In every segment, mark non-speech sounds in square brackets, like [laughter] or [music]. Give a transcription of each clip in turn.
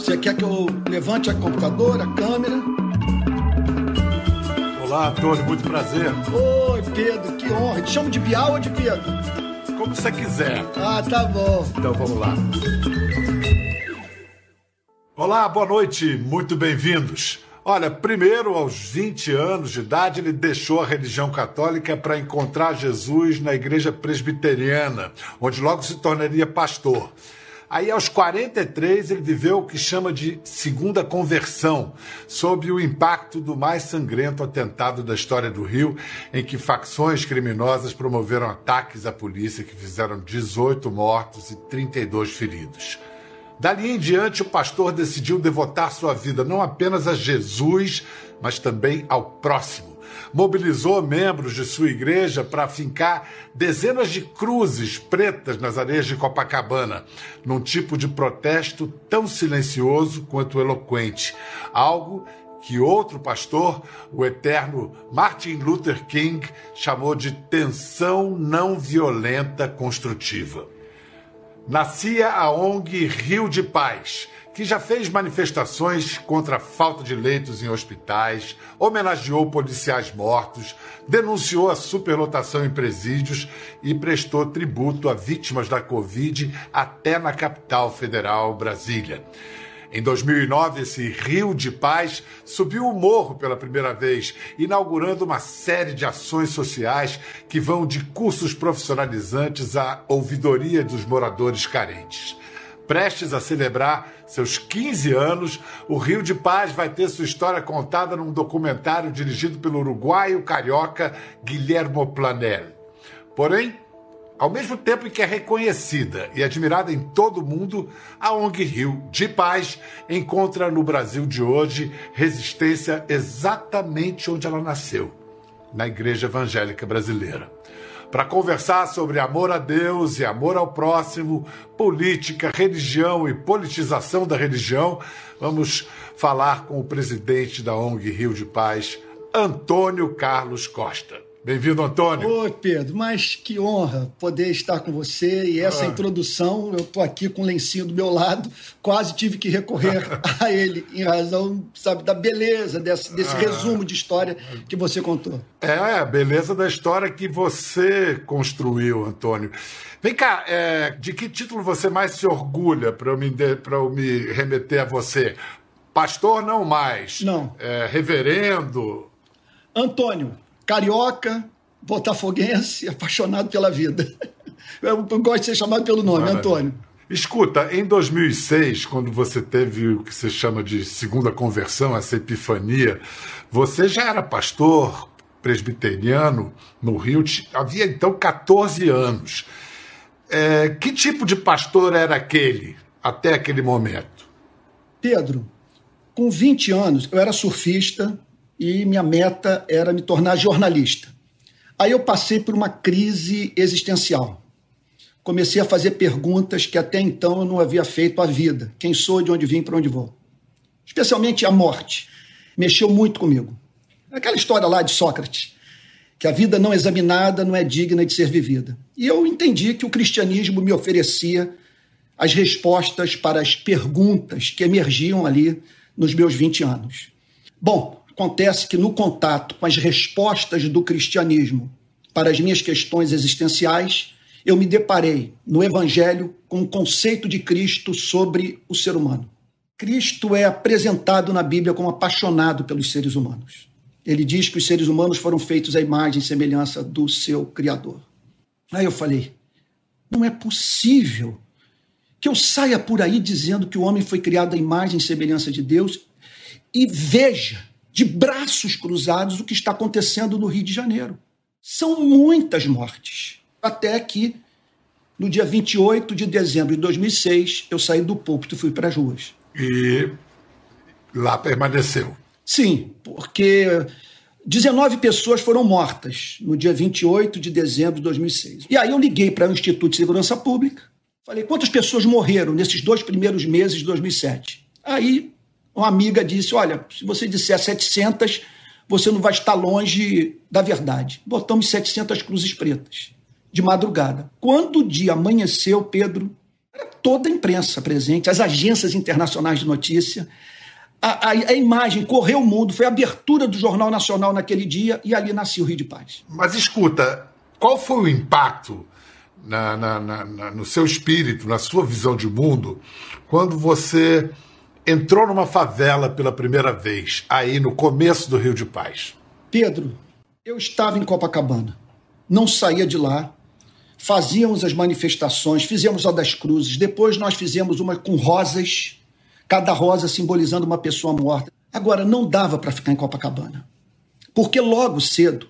Você quer que eu levante a computadora, a câmera? Olá, Antônio, muito prazer. Oi, Pedro, que honra. Te chamo de Bial ou de Pedro? Como você quiser. Ah, tá bom. Então vamos lá. Olá, boa noite, muito bem-vindos. Olha, primeiro, aos 20 anos de idade, ele deixou a religião católica para encontrar Jesus na igreja presbiteriana, onde logo se tornaria pastor. Aí, aos 43, ele viveu o que chama de segunda conversão, sob o impacto do mais sangrento atentado da história do Rio, em que facções criminosas promoveram ataques à polícia que fizeram 18 mortos e 32 feridos. Dali em diante, o pastor decidiu devotar sua vida não apenas a Jesus, mas também ao próximo mobilizou membros de sua igreja para fincar dezenas de cruzes pretas nas areias de Copacabana, num tipo de protesto tão silencioso quanto eloquente. Algo que outro pastor, o eterno Martin Luther King, chamou de tensão não violenta construtiva. Nascia a ONG Rio de Paz que já fez manifestações contra a falta de leitos em hospitais, homenageou policiais mortos, denunciou a superlotação em presídios e prestou tributo a vítimas da Covid até na capital federal, Brasília. Em 2009, esse Rio de Paz subiu o morro pela primeira vez, inaugurando uma série de ações sociais que vão de cursos profissionalizantes à ouvidoria dos moradores carentes prestes a celebrar seus 15 anos, o Rio de Paz vai ter sua história contada num documentário dirigido pelo uruguaio carioca Guilhermo Planel. Porém, ao mesmo tempo em que é reconhecida e admirada em todo o mundo, a ONG Rio de Paz encontra no Brasil de hoje resistência exatamente onde ela nasceu, na Igreja Evangélica Brasileira para conversar sobre amor a Deus e amor ao próximo, política, religião e politização da religião. Vamos falar com o presidente da ONG Rio de Paz, Antônio Carlos Costa. Bem-vindo, Antônio. Oi, Pedro, mas que honra poder estar com você e essa ah. introdução. Eu estou aqui com o lencinho do meu lado, quase tive que recorrer [laughs] a ele em razão, sabe, da beleza desse, desse ah. resumo de história que você contou. É, a beleza da história que você construiu, Antônio. Vem cá, é, de que título você mais se orgulha para eu, me, eu me remeter a você? Pastor não mais. Não. É, reverendo. Antônio carioca, botafoguense, apaixonado pela vida. [laughs] Eu gosto de ser chamado pelo nome, Maravilha. Antônio. Escuta, em 2006, quando você teve o que se chama de segunda conversão, essa epifania, você já era pastor presbiteriano no Rio, havia então 14 anos. É, que tipo de pastor era aquele até aquele momento? Pedro, com 20 anos, eu era surfista, e minha meta era me tornar jornalista. Aí eu passei por uma crise existencial. Comecei a fazer perguntas que até então eu não havia feito à vida: quem sou, de onde vim, para onde vou. Especialmente a morte. Mexeu muito comigo. Aquela história lá de Sócrates, que a vida não examinada não é digna de ser vivida. E eu entendi que o cristianismo me oferecia as respostas para as perguntas que emergiam ali nos meus 20 anos. Bom, Acontece que no contato com as respostas do cristianismo para as minhas questões existenciais, eu me deparei no Evangelho com o conceito de Cristo sobre o ser humano. Cristo é apresentado na Bíblia como apaixonado pelos seres humanos. Ele diz que os seres humanos foram feitos à imagem e semelhança do seu Criador. Aí eu falei: não é possível que eu saia por aí dizendo que o homem foi criado à imagem e semelhança de Deus e veja de braços cruzados o que está acontecendo no Rio de Janeiro. São muitas mortes. Até que, no dia 28 de dezembro de 2006, eu saí do púlpito e fui para as ruas. E lá permaneceu? Sim, porque 19 pessoas foram mortas no dia 28 de dezembro de 2006. E aí eu liguei para o Instituto de Segurança Pública, falei quantas pessoas morreram nesses dois primeiros meses de 2007. Aí uma amiga disse: Olha, se você disser 700, você não vai estar longe da verdade. Botamos 700 cruzes pretas, de madrugada. Quando o dia amanheceu, Pedro, Toda a imprensa presente, as agências internacionais de notícia, a, a, a, imagem correu o mundo, foi a abertura do Jornal Nacional naquele dia e ali nasceu o Rio de Paz. Mas escuta, qual foi o impacto na, na, na, no seu espírito, na sua visão de mundo, quando você entrou numa favela pela primeira vez, aí no começo do Rio de Paz? Pedro, eu estava em Copacabana, não saía de lá, fazíamos as manifestações, fizemos a das cruzes, depois nós fizemos uma com rosas, cada rosa simbolizando uma pessoa morta. Agora, não dava para ficar em Copacabana, porque logo cedo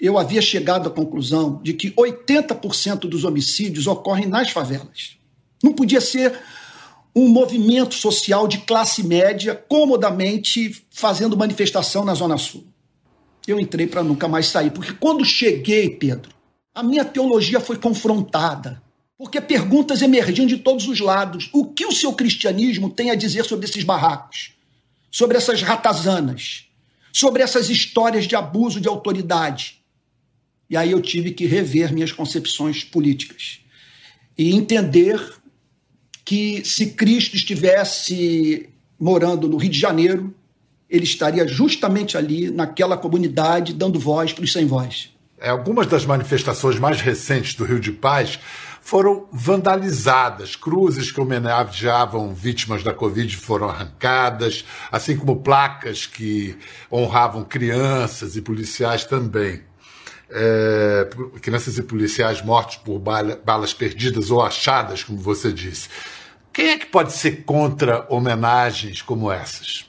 eu havia chegado à conclusão de que 80% dos homicídios ocorrem nas favelas. Não podia ser um movimento social de classe média comodamente fazendo manifestação na Zona Sul. Eu entrei para nunca mais sair, porque quando cheguei, Pedro, a minha teologia foi confrontada, porque perguntas emergiam de todos os lados. O que o seu cristianismo tem a dizer sobre esses barracos? Sobre essas ratazanas? Sobre essas histórias de abuso de autoridade? E aí eu tive que rever minhas concepções políticas e entender que se Cristo estivesse morando no Rio de Janeiro, ele estaria justamente ali, naquela comunidade, dando voz para os sem voz. É, algumas das manifestações mais recentes do Rio de Paz foram vandalizadas. Cruzes que homenageavam vítimas da Covid foram arrancadas, assim como placas que honravam crianças e policiais também é, crianças e policiais mortos por bala, balas perdidas ou achadas, como você disse. Quem é que pode ser contra homenagens como essas?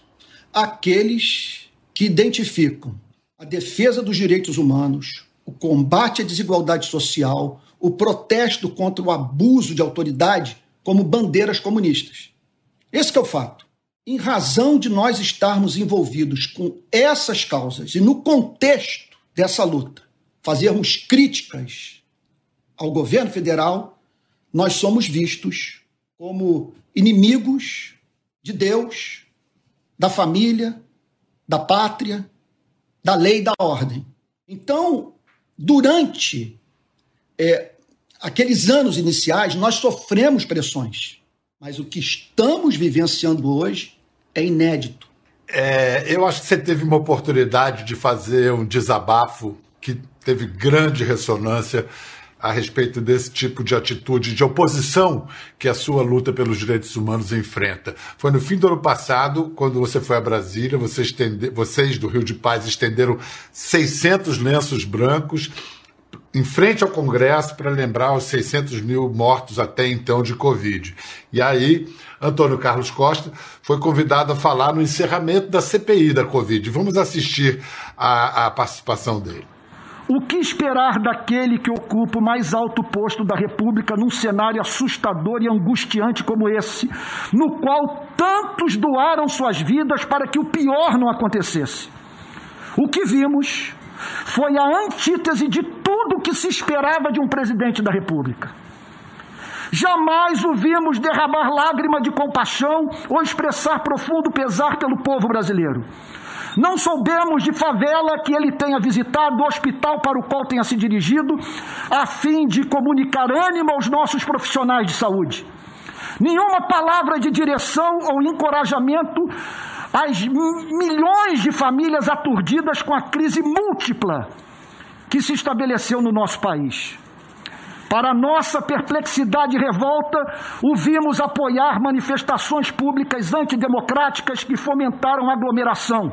Aqueles que identificam a defesa dos direitos humanos, o combate à desigualdade social, o protesto contra o abuso de autoridade como bandeiras comunistas. Esse é o fato. Em razão de nós estarmos envolvidos com essas causas e no contexto dessa luta, fazermos críticas ao governo federal, nós somos vistos como inimigos de Deus, da família, da pátria, da lei e da ordem. Então, durante é, aqueles anos iniciais, nós sofremos pressões, mas o que estamos vivenciando hoje é inédito. É, eu acho que você teve uma oportunidade de fazer um desabafo que teve grande ressonância a respeito desse tipo de atitude de oposição que a sua luta pelos direitos humanos enfrenta. Foi no fim do ano passado, quando você foi a Brasília, você estende, vocês do Rio de Paz estenderam 600 lenços brancos em frente ao Congresso para lembrar os 600 mil mortos até então de Covid. E aí, Antônio Carlos Costa foi convidado a falar no encerramento da CPI da Covid. Vamos assistir a participação dele. O que esperar daquele que ocupa o mais alto posto da República num cenário assustador e angustiante como esse, no qual tantos doaram suas vidas para que o pior não acontecesse? O que vimos foi a antítese de tudo o que se esperava de um presidente da República. Jamais o vimos derramar lágrima de compaixão ou expressar profundo pesar pelo povo brasileiro. Não soubemos de favela que ele tenha visitado, hospital para o qual tenha se dirigido, a fim de comunicar ânimo aos nossos profissionais de saúde. Nenhuma palavra de direção ou encorajamento às milhões de famílias aturdidas com a crise múltipla que se estabeleceu no nosso país. Para nossa perplexidade e revolta, o vimos apoiar manifestações públicas antidemocráticas que fomentaram aglomeração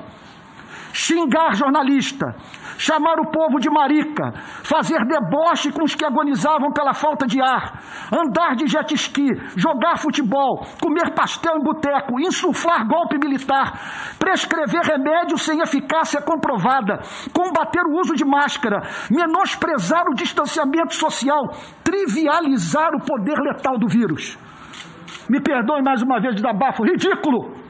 xingar jornalista, chamar o povo de marica, fazer deboche com os que agonizavam pela falta de ar, andar de jet ski, jogar futebol, comer pastel em boteco, insuflar golpe militar, prescrever remédio sem eficácia comprovada, combater o uso de máscara, menosprezar o distanciamento social, trivializar o poder letal do vírus. Me perdoe mais uma vez de dar bafo ridículo.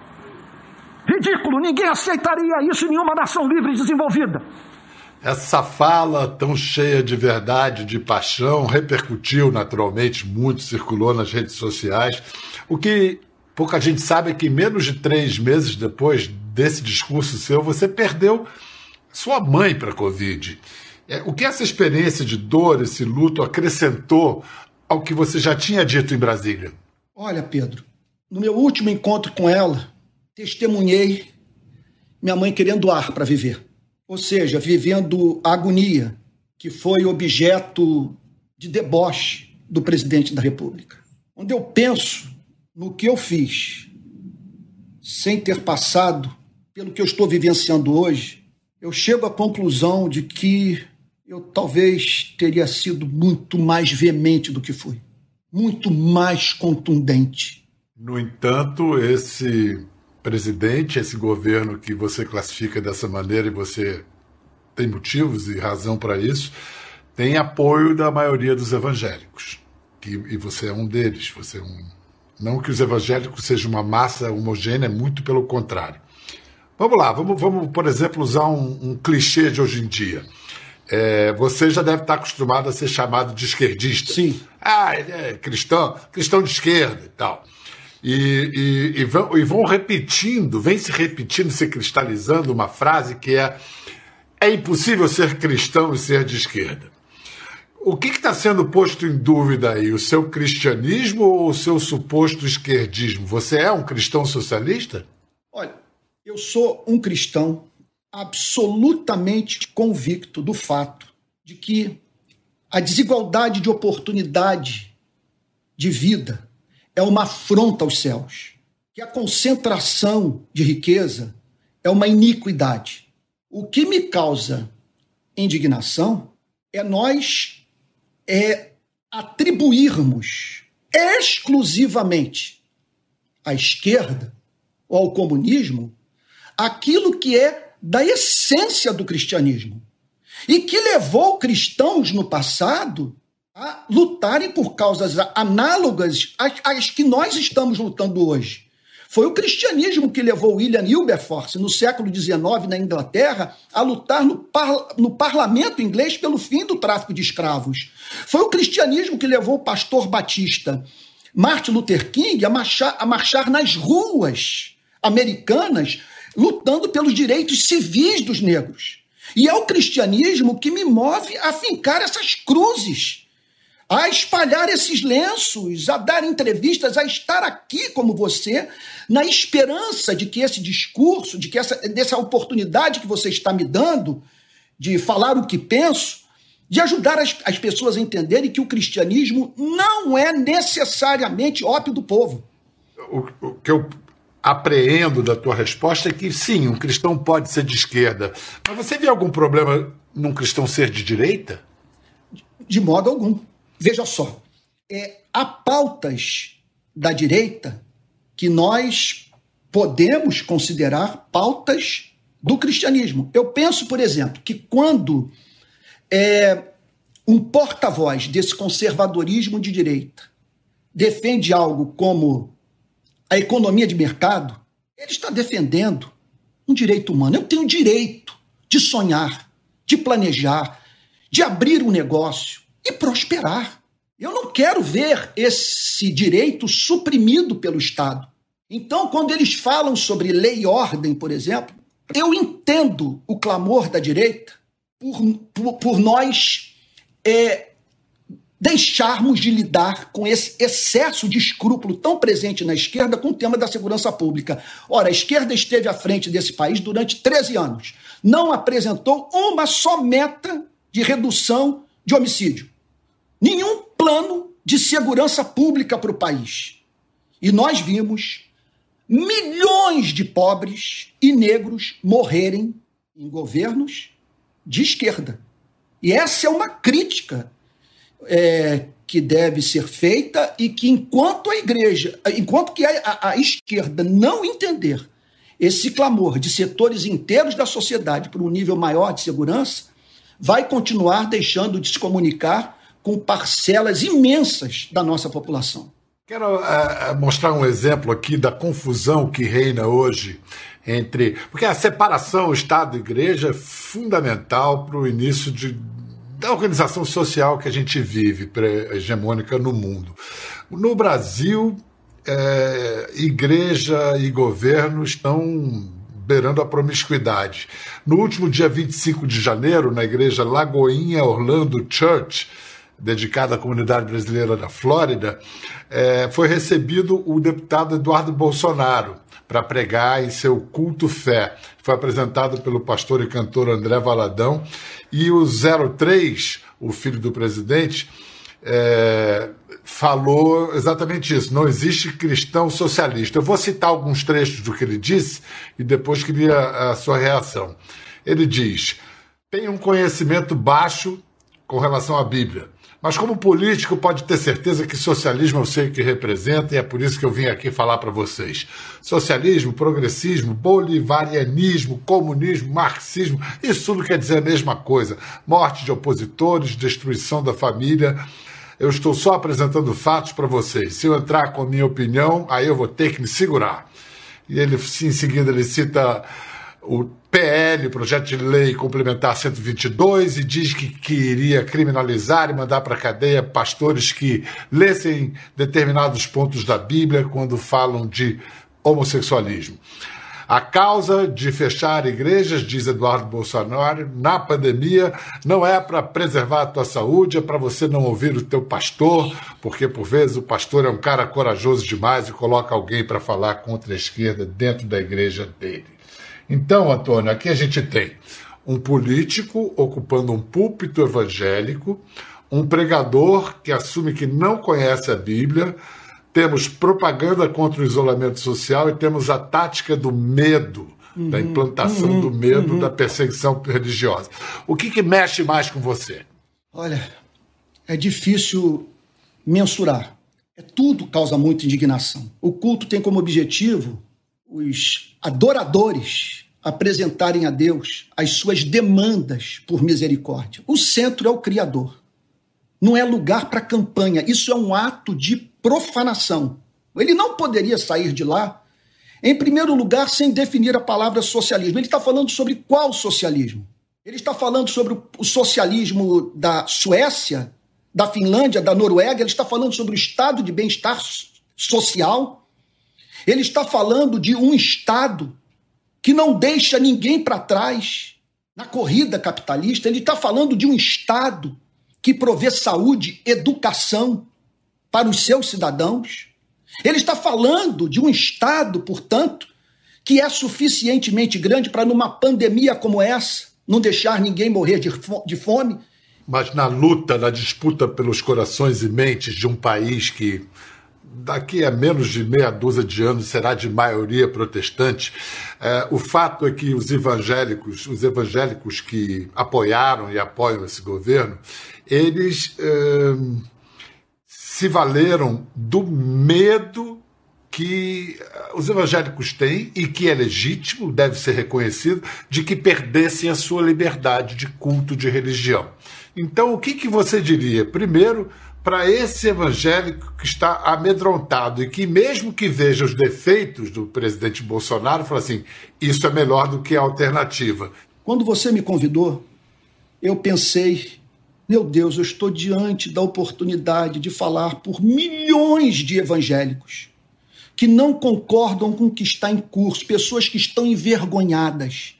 Ridículo, ninguém aceitaria isso em nenhuma nação livre e desenvolvida. Essa fala tão cheia de verdade, de paixão, repercutiu naturalmente, muito circulou nas redes sociais. O que pouca gente sabe é que menos de três meses depois desse discurso seu, você perdeu sua mãe para a Covid. É, o que essa experiência de dor, esse luto, acrescentou ao que você já tinha dito em Brasília? Olha, Pedro, no meu último encontro com ela, testemunhei minha mãe querendo ar para viver. Ou seja, vivendo a agonia que foi objeto de deboche do presidente da República. Onde eu penso no que eu fiz, sem ter passado pelo que eu estou vivenciando hoje, eu chego à conclusão de que eu talvez teria sido muito mais veemente do que fui, muito mais contundente. No entanto, esse presidente, esse governo que você classifica dessa maneira e você tem motivos e razão para isso, tem apoio da maioria dos evangélicos. Que, e você é um deles. Você é um, não que os evangélicos sejam uma massa homogênea, muito pelo contrário. Vamos lá, vamos, vamos por exemplo, usar um, um clichê de hoje em dia. É, você já deve estar acostumado a ser chamado de esquerdista. Sim. Ah, é cristão, cristão de esquerda e tal. E, e, e, vão, e vão repetindo, vem se repetindo, se cristalizando uma frase que é é impossível ser cristão e ser de esquerda. O que está sendo posto em dúvida aí? O seu cristianismo ou o seu suposto esquerdismo? Você é um cristão socialista? Olha, eu sou um cristão absolutamente convicto do fato de que a desigualdade de oportunidade de vida é uma afronta aos céus, que a concentração de riqueza é uma iniquidade. O que me causa indignação é nós é, atribuirmos exclusivamente à esquerda ou ao comunismo aquilo que é da essência do cristianismo e que levou cristãos no passado a lutarem por causas análogas às, às que nós estamos lutando hoje. Foi o cristianismo que levou William Wilberforce, no século XIX, na Inglaterra, a lutar no, no parlamento inglês pelo fim do tráfico de escravos. Foi o cristianismo que levou o pastor batista Martin Luther King a marchar, a marchar nas ruas americanas, lutando pelos direitos civis dos negros. E é o cristianismo que me move a fincar essas cruzes a espalhar esses lenços, a dar entrevistas, a estar aqui como você, na esperança de que esse discurso, de que essa dessa oportunidade que você está me dando de falar o que penso, de ajudar as, as pessoas a entenderem que o cristianismo não é necessariamente ópio do povo. O, o que eu apreendo da tua resposta é que sim, um cristão pode ser de esquerda. Mas você vê algum problema num cristão ser de direita? De modo algum. Veja só, é, há pautas da direita que nós podemos considerar pautas do cristianismo. Eu penso, por exemplo, que quando é, um porta-voz desse conservadorismo de direita defende algo como a economia de mercado, ele está defendendo um direito humano. Eu tenho direito de sonhar, de planejar, de abrir um negócio, e prosperar. Eu não quero ver esse direito suprimido pelo Estado. Então, quando eles falam sobre lei e ordem, por exemplo, eu entendo o clamor da direita por, por, por nós é, deixarmos de lidar com esse excesso de escrúpulo tão presente na esquerda com o tema da segurança pública. Ora, a esquerda esteve à frente desse país durante 13 anos. Não apresentou uma só meta de redução de homicídio nenhum plano de segurança pública para o país. E nós vimos milhões de pobres e negros morrerem em governos de esquerda. E essa é uma crítica é, que deve ser feita e que enquanto a igreja, enquanto que a, a, a esquerda não entender esse clamor de setores inteiros da sociedade para um nível maior de segurança, vai continuar deixando de se comunicar com parcelas imensas da nossa população. Quero uh, mostrar um exemplo aqui da confusão que reina hoje entre. Porque a separação Estado-Igreja é fundamental para o início de, da organização social que a gente vive, hegemônica no mundo. No Brasil, é, igreja e governo estão beirando a promiscuidade. No último dia 25 de janeiro, na igreja Lagoinha Orlando Church, dedicado à comunidade brasileira da Flórida, é, foi recebido o deputado Eduardo Bolsonaro para pregar em seu culto fé. Foi apresentado pelo pastor e cantor André Valadão. E o 03, o filho do presidente, é, falou exatamente isso. Não existe cristão socialista. Eu vou citar alguns trechos do que ele disse e depois queria a sua reação. Ele diz: tem um conhecimento baixo com relação à Bíblia. Mas como político, pode ter certeza que socialismo eu sei o que representa e é por isso que eu vim aqui falar para vocês. Socialismo, progressismo, bolivarianismo, comunismo, marxismo, isso tudo quer dizer a mesma coisa. Morte de opositores, destruição da família. Eu estou só apresentando fatos para vocês. Se eu entrar com a minha opinião, aí eu vou ter que me segurar. E ele, em seguida, ele cita o PL, projeto de lei complementar 122, e diz que queria criminalizar e mandar para a cadeia pastores que lessem determinados pontos da Bíblia quando falam de homossexualismo. A causa de fechar igrejas, diz Eduardo Bolsonaro, na pandemia, não é para preservar a tua saúde, é para você não ouvir o teu pastor, porque por vezes o pastor é um cara corajoso demais e coloca alguém para falar contra a esquerda dentro da igreja dele. Então, Antônio, aqui a gente tem um político ocupando um púlpito evangélico, um pregador que assume que não conhece a Bíblia, temos propaganda contra o isolamento social e temos a tática do medo, uhum, da implantação uhum, do medo, uhum. da perseguição religiosa. O que, que mexe mais com você? Olha, é difícil mensurar. É tudo causa muita indignação. O culto tem como objetivo os adoradores apresentarem a Deus as suas demandas por misericórdia. O centro é o Criador. Não é lugar para campanha. Isso é um ato de profanação. Ele não poderia sair de lá, em primeiro lugar, sem definir a palavra socialismo. Ele está falando sobre qual socialismo? Ele está falando sobre o socialismo da Suécia, da Finlândia, da Noruega, ele está falando sobre o estado de bem-estar social ele está falando de um Estado que não deixa ninguém para trás na corrida capitalista. Ele está falando de um Estado que provê saúde, educação para os seus cidadãos. Ele está falando de um Estado, portanto, que é suficientemente grande para, numa pandemia como essa, não deixar ninguém morrer de fome. Mas na luta, na disputa pelos corações e mentes de um país que daqui a menos de meia dúzia de anos será de maioria protestante. É, o fato é que os evangélicos, os evangélicos que apoiaram e apoiam esse governo, eles é, se valeram do medo que os evangélicos têm e que é legítimo, deve ser reconhecido, de que perdessem a sua liberdade de culto de religião. Então, o que, que você diria? Primeiro, para esse evangélico que está amedrontado e que, mesmo que veja os defeitos do presidente Bolsonaro, fala assim: isso é melhor do que a alternativa. Quando você me convidou, eu pensei: meu Deus, eu estou diante da oportunidade de falar por milhões de evangélicos que não concordam com o que está em curso, pessoas que estão envergonhadas,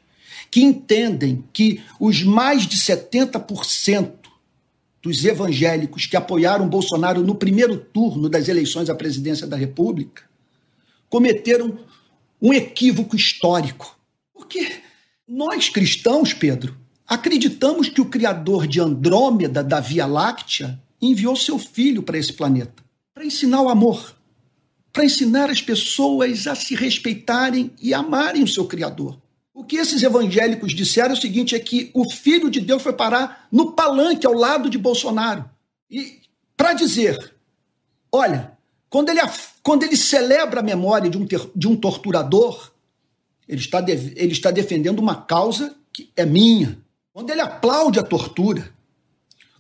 que entendem que os mais de 70% dos evangélicos que apoiaram Bolsonaro no primeiro turno das eleições à presidência da República cometeram um equívoco histórico. Porque nós cristãos, Pedro, acreditamos que o criador de Andrômeda, da Via Láctea, enviou seu filho para esse planeta para ensinar o amor, para ensinar as pessoas a se respeitarem e amarem o seu criador. O que esses evangélicos disseram é o seguinte: é que o filho de Deus foi parar no palanque ao lado de Bolsonaro. E para dizer, olha, quando ele, quando ele celebra a memória de um, ter, de um torturador, ele está, de, ele está defendendo uma causa que é minha. Quando ele aplaude a tortura,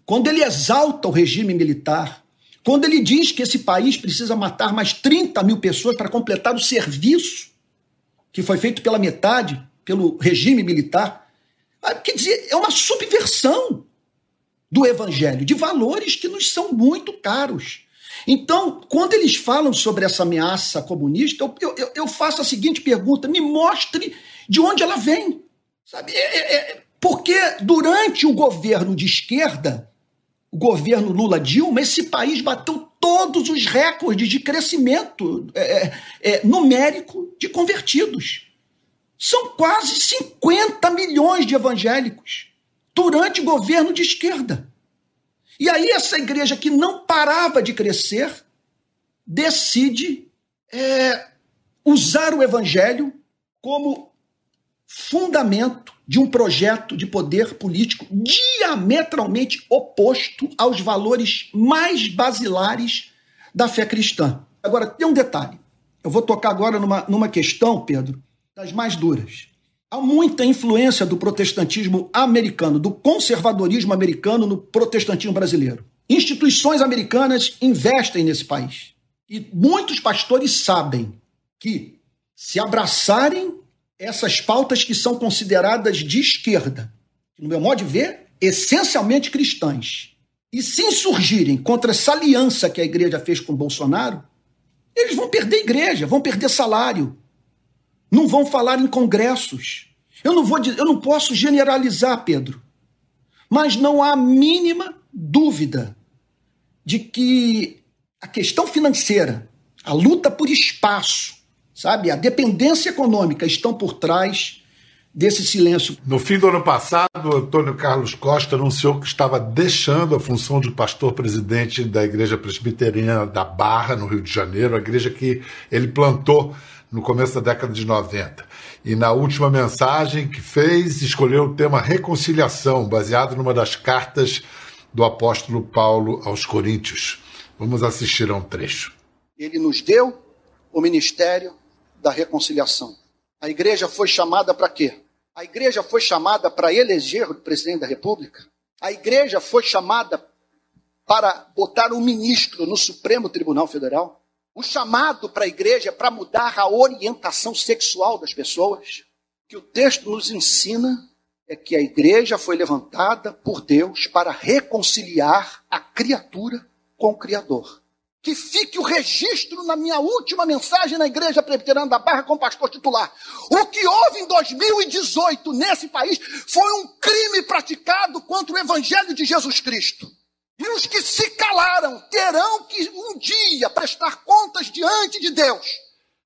quando ele exalta o regime militar, quando ele diz que esse país precisa matar mais 30 mil pessoas para completar o serviço que foi feito pela metade pelo regime militar. Ah, quer dizer, é uma subversão do evangelho, de valores que nos são muito caros. Então, quando eles falam sobre essa ameaça comunista, eu, eu, eu faço a seguinte pergunta: me mostre de onde ela vem. Sabe? É, é, é porque durante o governo de esquerda, o governo Lula-Dilma, esse país bateu todos os recordes de crescimento é, é, é numérico de convertidos. São quase 50 milhões de evangélicos durante o governo de esquerda. E aí, essa igreja que não parava de crescer decide é, usar o evangelho como fundamento de um projeto de poder político diametralmente oposto aos valores mais basilares da fé cristã. Agora, tem um detalhe. Eu vou tocar agora numa, numa questão, Pedro, das mais duras. Há muita influência do protestantismo americano, do conservadorismo americano no protestantismo brasileiro. Instituições americanas investem nesse país. E muitos pastores sabem que, se abraçarem essas pautas que são consideradas de esquerda, no meu modo de ver, essencialmente cristãs, e se insurgirem contra essa aliança que a igreja fez com Bolsonaro, eles vão perder igreja, vão perder salário, não vão falar em congressos. Eu não vou, eu não posso generalizar, Pedro, mas não há a mínima dúvida de que a questão financeira, a luta por espaço, sabe, a dependência econômica estão por trás desse silêncio. No fim do ano passado, Antônio Carlos Costa anunciou que estava deixando a função de pastor-presidente da Igreja Presbiteriana da Barra, no Rio de Janeiro, a igreja que ele plantou no começo da década de 90. E na última mensagem que fez, escolheu o tema reconciliação, baseado numa das cartas do apóstolo Paulo aos Coríntios. Vamos assistir a um trecho. Ele nos deu o ministério da reconciliação. A igreja foi chamada para quê? A igreja foi chamada para eleger o presidente da República. A igreja foi chamada para botar um ministro no Supremo Tribunal Federal. O chamado para a igreja é para mudar a orientação sexual das pessoas. O que o texto nos ensina é que a igreja foi levantada por Deus para reconciliar a criatura com o Criador. Que fique o registro na minha última mensagem na Igreja Presbiteriana da Barra com o pastor titular. O que houve em 2018 nesse país foi um crime praticado contra o Evangelho de Jesus Cristo. E os que se calaram terão que um dia prestar contas diante de Deus.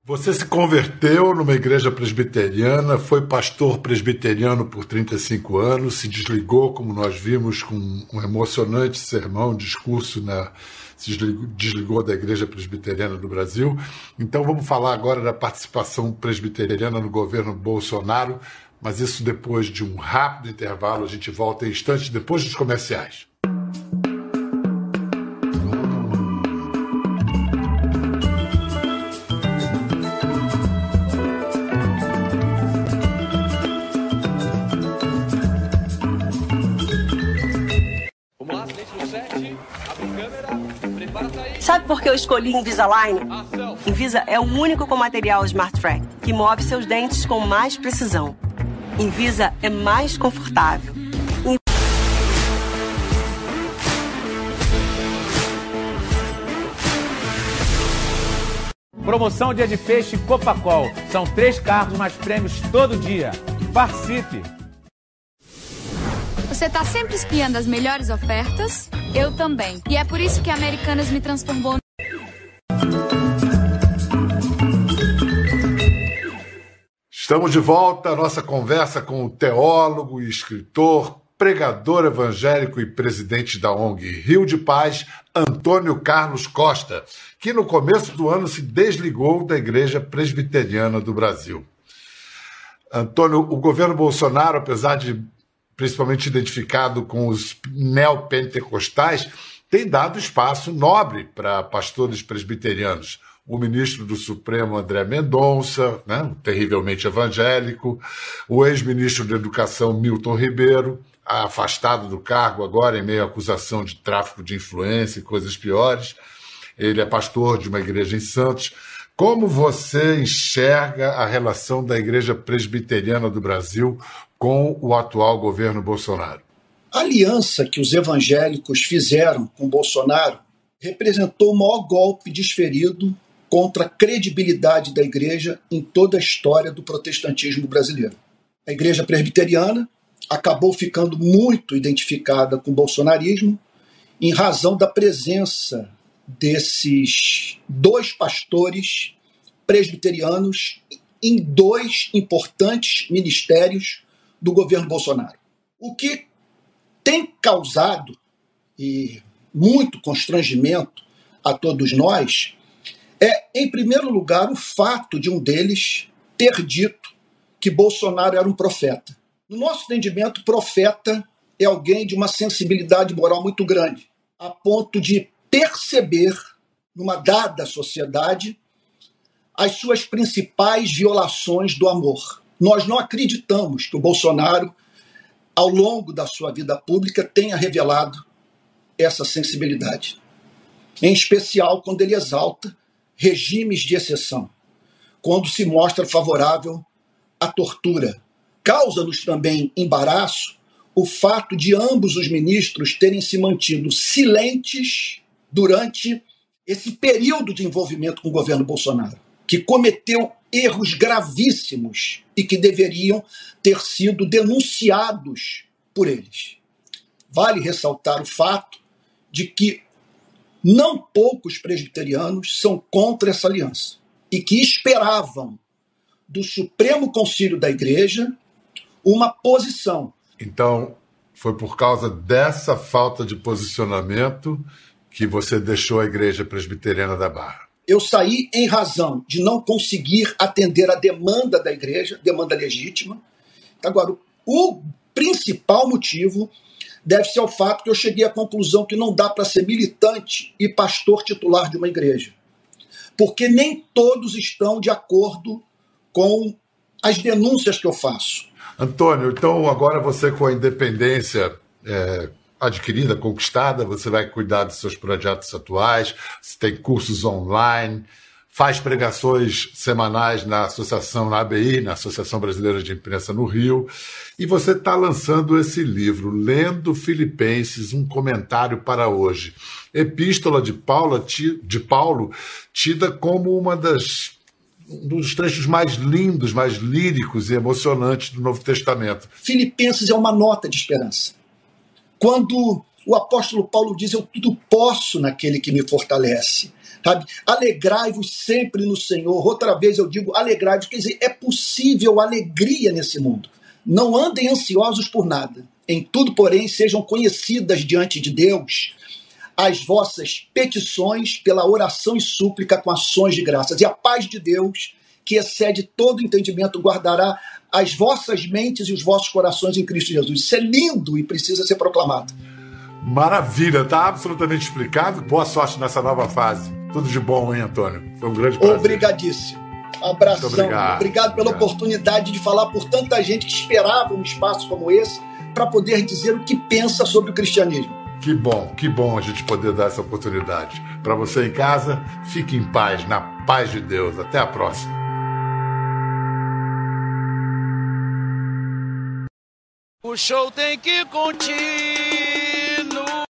Você se converteu numa igreja presbiteriana, foi pastor presbiteriano por 35 anos, se desligou, como nós vimos, com um emocionante sermão, um discurso na se desligou, desligou da Igreja Presbiteriana do Brasil. Então vamos falar agora da participação presbiteriana no governo Bolsonaro, mas isso depois de um rápido intervalo. A gente volta em instantes depois dos comerciais. Sabe por que eu escolhi Invisalign? Invisa é o único com material Smart Track que move seus dentes com mais precisão. Invisa é mais confortável. Promoção Dia de Peixe Copacol. São três carros mais prêmios todo dia. Participe! Você tá sempre espiando as melhores ofertas? Eu também. E é por isso que a Americanas me transformou. Estamos de volta à nossa conversa com o teólogo escritor, pregador evangélico e presidente da ONG Rio de Paz, Antônio Carlos Costa, que no começo do ano se desligou da Igreja Presbiteriana do Brasil. Antônio, o governo Bolsonaro, apesar de principalmente identificado com os neopentecostais, tem dado espaço nobre para pastores presbiterianos. O ministro do Supremo, André Mendonça, né, terrivelmente evangélico, o ex-ministro da Educação, Milton Ribeiro, afastado do cargo agora em meio à acusação de tráfico de influência e coisas piores. Ele é pastor de uma igreja em Santos. Como você enxerga a relação da Igreja Presbiteriana do Brasil com o atual governo Bolsonaro? A aliança que os evangélicos fizeram com Bolsonaro representou o maior golpe desferido contra a credibilidade da igreja em toda a história do protestantismo brasileiro. A igreja presbiteriana acabou ficando muito identificada com o bolsonarismo em razão da presença desses dois pastores presbiterianos em dois importantes ministérios do governo Bolsonaro. O que tem causado e muito constrangimento a todos nós é, em primeiro lugar, o fato de um deles ter dito que Bolsonaro era um profeta. No nosso entendimento, profeta é alguém de uma sensibilidade moral muito grande, a ponto de perceber, numa dada sociedade, as suas principais violações do amor. Nós não acreditamos que o Bolsonaro, ao longo da sua vida pública, tenha revelado essa sensibilidade. Em especial quando ele exalta regimes de exceção, quando se mostra favorável à tortura. Causa-nos também embaraço o fato de ambos os ministros terem se mantido silentes durante esse período de envolvimento com o governo Bolsonaro, que cometeu erros gravíssimos e que deveriam ter sido denunciados por eles. Vale ressaltar o fato de que não poucos presbiterianos são contra essa aliança e que esperavam do Supremo Concílio da Igreja uma posição. Então, foi por causa dessa falta de posicionamento que você deixou a Igreja Presbiteriana da Barra? Eu saí em razão de não conseguir atender a demanda da igreja, demanda legítima. Agora, o principal motivo deve-se ao fato que eu cheguei à conclusão que não dá para ser militante e pastor titular de uma igreja. Porque nem todos estão de acordo com as denúncias que eu faço. Antônio, então agora você com a independência é, adquirida, conquistada, você vai cuidar dos seus projetos atuais, você tem cursos online, faz pregações semanais na associação, na ABI, na Associação Brasileira de Imprensa no Rio, e você está lançando esse livro, Lendo Filipenses, um comentário para hoje. Epístola de Paulo, de Paulo tida como uma das um dos trechos mais lindos, mais líricos e emocionantes do Novo Testamento. Filipenses é uma nota de esperança. Quando o apóstolo Paulo diz: Eu tudo posso naquele que me fortalece. Sabe? Alegrai-vos sempre no Senhor. Outra vez eu digo alegrai-vos. Quer dizer, é possível alegria nesse mundo. Não andem ansiosos por nada. Em tudo, porém, sejam conhecidas diante de Deus as vossas petições pela oração e súplica com ações de graças. E a paz de Deus, que excede todo entendimento, guardará as vossas mentes e os vossos corações em Cristo Jesus. Isso é lindo e precisa ser proclamado. Maravilha, está absolutamente explicado. Boa sorte nessa nova fase. Tudo de bom, hein, Antônio? Foi um grande prazer. Obrigadíssimo. Abração. Obrigado. obrigado. pela obrigado. oportunidade de falar por tanta gente que esperava um espaço como esse para poder dizer o que pensa sobre o cristianismo. Que bom, que bom a gente poder dar essa oportunidade. Para você em casa, fique em paz, na paz de Deus. Até a próxima. O show tem que continuar.